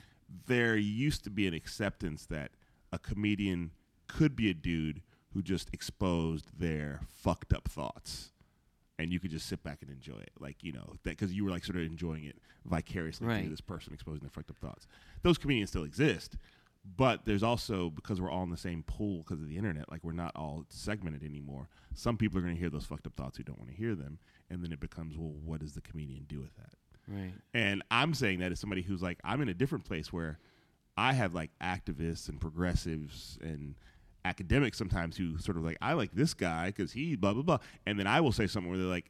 there used to be an acceptance that a comedian could be a dude who just exposed their fucked up thoughts and you could just sit back and enjoy it like you know that because you were like sort of enjoying it vicariously Right. through this person exposing their fucked up thoughts those comedians still exist but there's also because we're all in the same pool because of the internet like we're not all segmented anymore some people are going to hear those fucked up thoughts who don't want to hear them and then it becomes well what does the comedian do with that Right. and I'm saying that as somebody who's like, I'm in a different place where I have like activists and progressives and academics sometimes who sort of like, I like this guy because he blah, blah, blah. And then I will say something where they're like,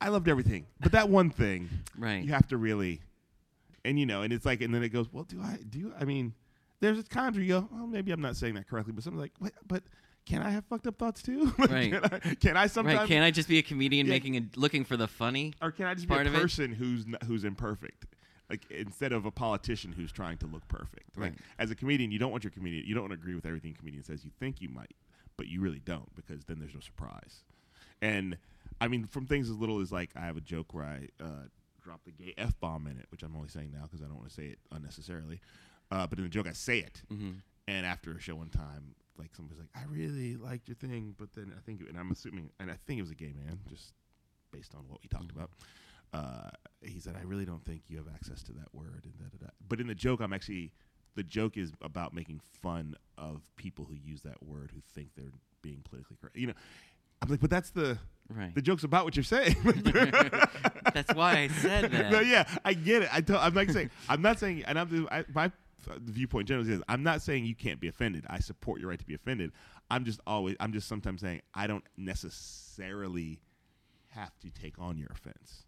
I loved everything. But that one thing, Right. you have to really, and you know, and it's like, and then it goes, well, do I, do I mean, there's times where you go, well, maybe I'm not saying that correctly, but something like, but can I have fucked up thoughts too? Like, Right. Can I, can I sometimes, Right. Can I just be a comedian Yeah. making a looking for the funny? or can I just be a person who's n- who's imperfect? Like instead of a politician who's trying to look perfect. Like Right. as a comedian, you don't want your comedian. You don't want to agree with everything a comedian says. You think you might, but you really don't because then there's no surprise. And I mean, from things as little as like I have a joke where I uh, drop the gay f bomb in it, which I'm only saying now because I don't want to say it unnecessarily. Uh, but in the joke, I say it, Mm-hmm. and after a show one time, like somebody's like, "I really liked your thing," but then I think, and I'm assuming, and I think it was a gay man, just based on what we talked about. Uh, he said, "I really don't think you have access to that word." And da, da, da. But in the joke, I'm actually the joke is about making fun of people who use that word who think they're being politically correct. You know, I'm like, but that's the Right. the joke's about what you're saying. That's why I said that. no, yeah, I get it. I don't, I'm not saying I'm not saying, and I'm I, my viewpoint generally is I'm not saying you can't be offended. I support your right to be offended. I'm just always I'm just sometimes saying I don't necessarily have to take on your offense.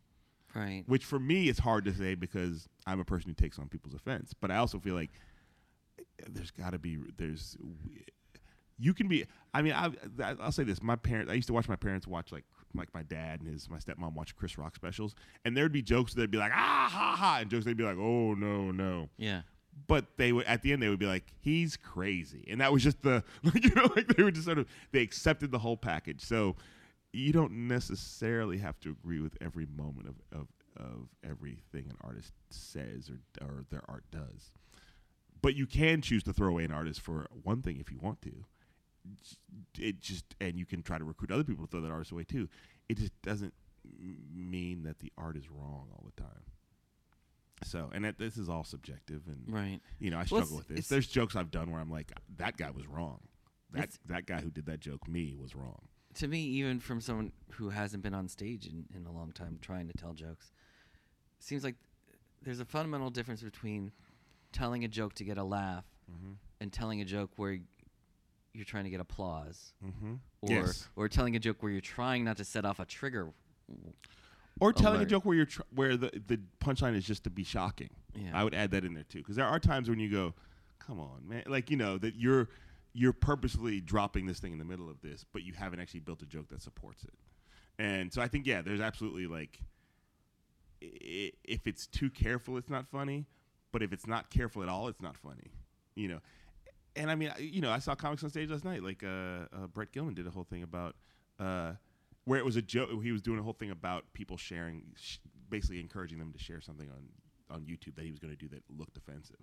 Right. Which for me is hard to say because I'm a person who takes on people's offense. But I also feel like there's got to be there's you can be. I mean, I, I'll say this: my parents. I used to watch my parents watch like like my dad and his my stepmom watch Chris Rock specials, and there'd be jokes that'd be like ah ha ha, and jokes they'd be like oh no no. Yeah. But they would at the end they would be like he's crazy, and that was just the like, you know like they were just sort of they accepted the whole package. So you don't necessarily have to agree with every moment of of, of everything an artist says or or their art does. but you can choose to throw away an artist for one thing if you want to. It just and you can try to recruit other people to throw that artist away too. It just doesn't mean that the art is wrong all the time. So, and that, this is all subjective, and Right. you know, I struggle it's- with this. There's jokes I've done where I'm like, that guy was wrong. That that guy who did that joke, me, was wrong. To me, even from someone who hasn't been on stage in, in a long time trying to tell jokes, seems like there's a fundamental difference between telling a joke to get a laugh Mm-hmm. and telling a joke where you're trying to get applause. Mm-hmm. Or, yes. or telling a joke where you're trying not to set off a trigger. Or telling a joke where you're tr- where the the punchline is just to be shocking. Yeah. I would add that in there too, because there are times when you go, "Come on, man!" Like you know that you're you're purposely dropping this thing in the middle of this, but you haven't actually built a joke that supports it. And so I think yeah, there's absolutely like, if it's too careful, it's not funny. But if it's not careful at all, it's not funny. You know. And I mean, you know, I saw comics on stage last night. Like uh, uh, Brett Gelman did a whole thing about. Uh, where it was a joke. He was doing a whole thing about people sharing, sh- basically encouraging them to share something on on YouTube that he was going to do that looked offensive.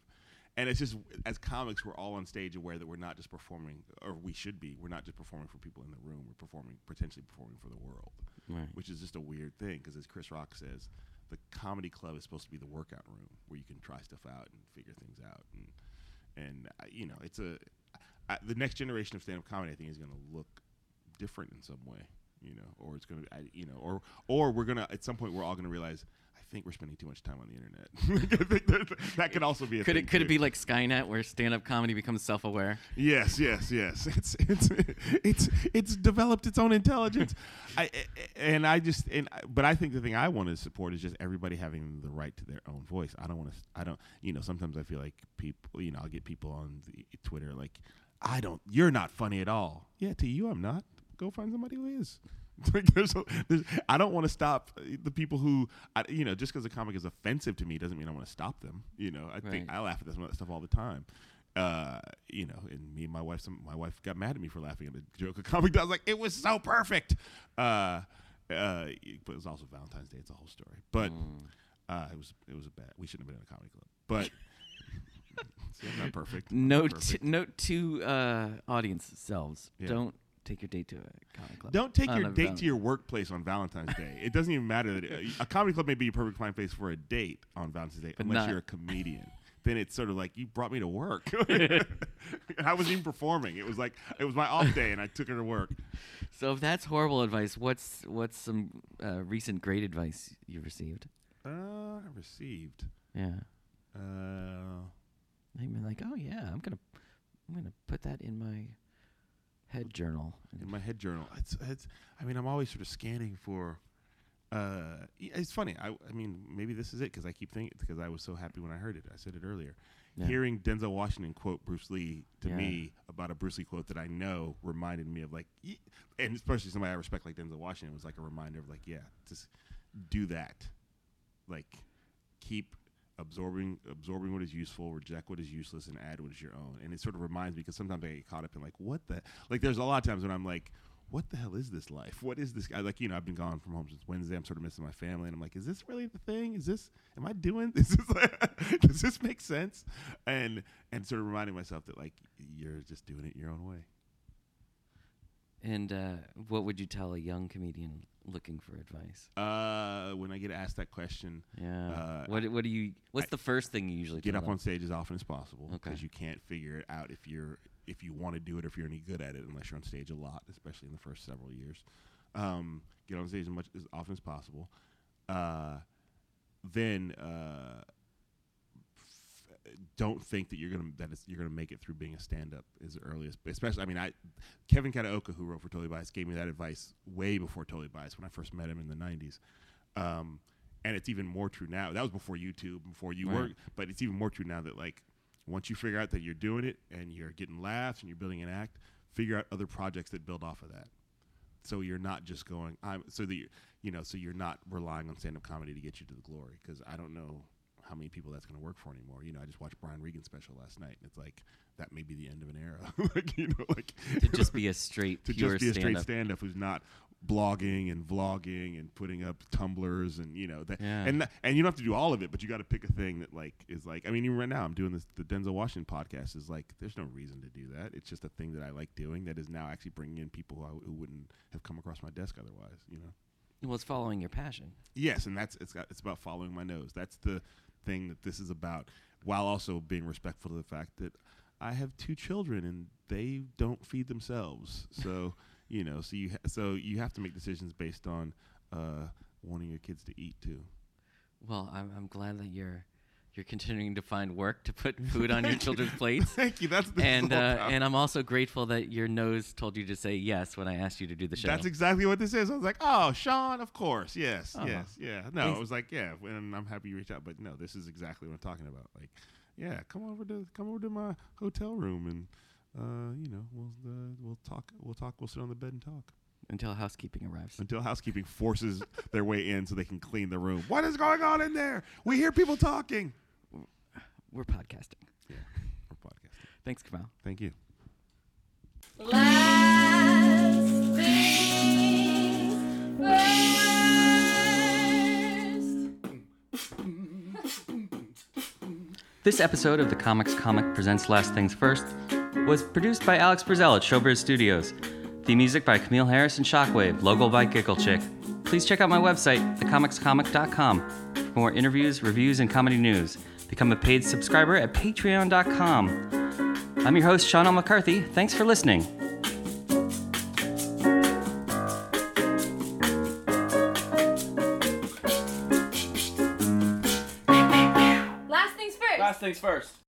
And it's just as comics, we're all on stage aware that we're not just performing, or we should be. We're not just performing for people in the room. We're performing, potentially performing for the world, Right. which is just a weird thing. Because as Chris Rock says, the comedy club is supposed to be the workout room where you can try stuff out and figure things out. And and uh, you know, it's a I, the next generation of stand-up comedy. I think is going to look different in some way you know, or it's gonna, be, you know, or or we're gonna at some point we're all gonna realize. I think we're spending too much time on the internet. I think that, that could also be a Could thing it could it be like Skynet where stand up comedy becomes self aware? Yes, yes, yes. It's it's it's it's developed its own intelligence. I and I just and but I think the thing I want to support is just everybody having the right to their own voice. I don't want to. I don't. You know, sometimes I feel like people. You know, I'll get people on the Twitter like, I don't. You're not funny at all. Yeah, to you, I'm not. Go find somebody who is. Like, there's a, there's, I don't want to stop the people who, I, you know, just because a comic is offensive to me doesn't mean I want to stop them. You know, I think I laugh at this stuff all the time. Uh, you know, and me and my wife, some, my wife got mad at me for laughing at the joke a comic does. Like, it was so perfect. Uh, uh, but it was also Valentine's Day. It's a whole story. But Mm. uh, it was it was a bad. We shouldn't have been in a comedy club. But see, I'm not perfect. I'm not Note perfect. note to uh, audience selves: Yeah. don't take your date to a comedy club. Don't take on your date val- to your workplace on Valentine's Day. It doesn't even matter that a comedy club may be a perfect fine place for a date on Valentine's Day, But unless not- you're a comedian. then it's sort of like you brought me to work. I wasn't even performing. It was like it was my off day, and I took her to work. So if that's horrible advice, what's what's some uh, recent great advice you've received? Uh, I received. Yeah, Uh, I've been like, oh yeah, I'm gonna I'm gonna put that in my head journal. in my head journal. It's, it's. I mean, I'm always sort of scanning for. Uh, it's funny. I, I mean, maybe this is it because I keep thinking because I was so happy when I heard it. I said it earlier. Yeah. Hearing Denzel Washington quote Bruce Lee to Yeah. me about a Bruce Lee quote that I know reminded me of like, and especially somebody I respect like Denzel Washington was like a reminder of like, yeah, just do that. Like, keep absorbing absorbing what is useful, reject what is useless, and add what is your own. And it sort of reminds me because sometimes I get caught up in like, what the like. There's a lot of times when I'm like, what the hell is this life? What is this? I like you know I've been gone from home since Wednesday. I'm sort of missing my family, and I'm like, is this really the thing? Is this? Am I doing? Is this? Like, does this make sense? And and sort of reminding myself that like you're just doing it your own way. And uh, what would you tell a young comedian looking for advice? Uh, when I get asked that question, Yeah. Uh, what what do you? What's I- the first thing you usually get up them? on stage as often as possible Okay. because you can't figure it out if you're if you want to do it or if you're any good at it unless you're on stage a lot, especially in the first several years. Um, get on stage as much as often as possible. Uh, then uh, don't think that you're gonna that it's, you're gonna make it through being a stand up as early as especially. I mean, I Kevin Kataoka who wrote for Totally Biased gave me that advice way before Totally Biased when I first met him in the '90s. Um, and it's even more true now. That was before YouTube, before you Right. were, but it's even more true now that like once you figure out that you're doing it and you're getting laughs and you're building an act, figure out other projects that build off of that. So you're not just going, I'm so that you you know, so you're not relying on stand up comedy to get you to the glory. Because I don't know how many people that's going to work for anymore. You know, I just watched Brian Regan's special last night, and it's like that may be the end of an era. like you know, like to just be a straight, to pure just be a straight stand-up. who's not blogging and vlogging and putting up Tumblrs and you know that Yeah. and and you don't have to do all of it but you got to pick a thing that like is like i mean even right now i'm doing this the denzel washington podcast is like there's no reason to do that it's just a thing that i like doing that is now actually bringing in people who, I, who wouldn't have come across my desk otherwise you know Well, it's following your passion. Yes, and that's it's got, it's about following my nose. That's the thing that this is about, while also being respectful to the fact that I have two children and they don't feed themselves. So you know, so you ha- so you have to make decisions based on uh, wanting your kids to eat too. Well, I'm, I'm glad that you're you're continuing to find work to put food on your children's plates. Thank you. That's is and uh, and I'm also grateful that your nose told you to say yes when I asked you to do the show. That's exactly what this is. I was like, oh, Sean, of course, yes, Oh. yes, yeah. No, Thanks. it was like, yeah, and I'm happy you reached out. But no, this is exactly what I'm talking about. Like, yeah, come over to come over to my hotel room and uh, you know we'll uh, we'll talk we'll talk we'll sit on the bed and talk Until housekeeping arrives. until housekeeping forces their way in so they can clean the room. What is going on in there? We hear people talking. We're podcasting. Yeah, we're podcasting. Thanks, Kamau. Thank you. Last things first. This episode of the Comics Comic Presents Last Things First was produced by Alex Brazell at Showbiz Studios. The music by Camille Harris and Shockwave, logo by Giggle Chick. Please check out my website, thecomicscomic.com, for more interviews, reviews, and comedy news. Become a paid subscriber at patreon.com. I'm your host, Sean L. McCarthy. Thanks for listening. Last things first. things first.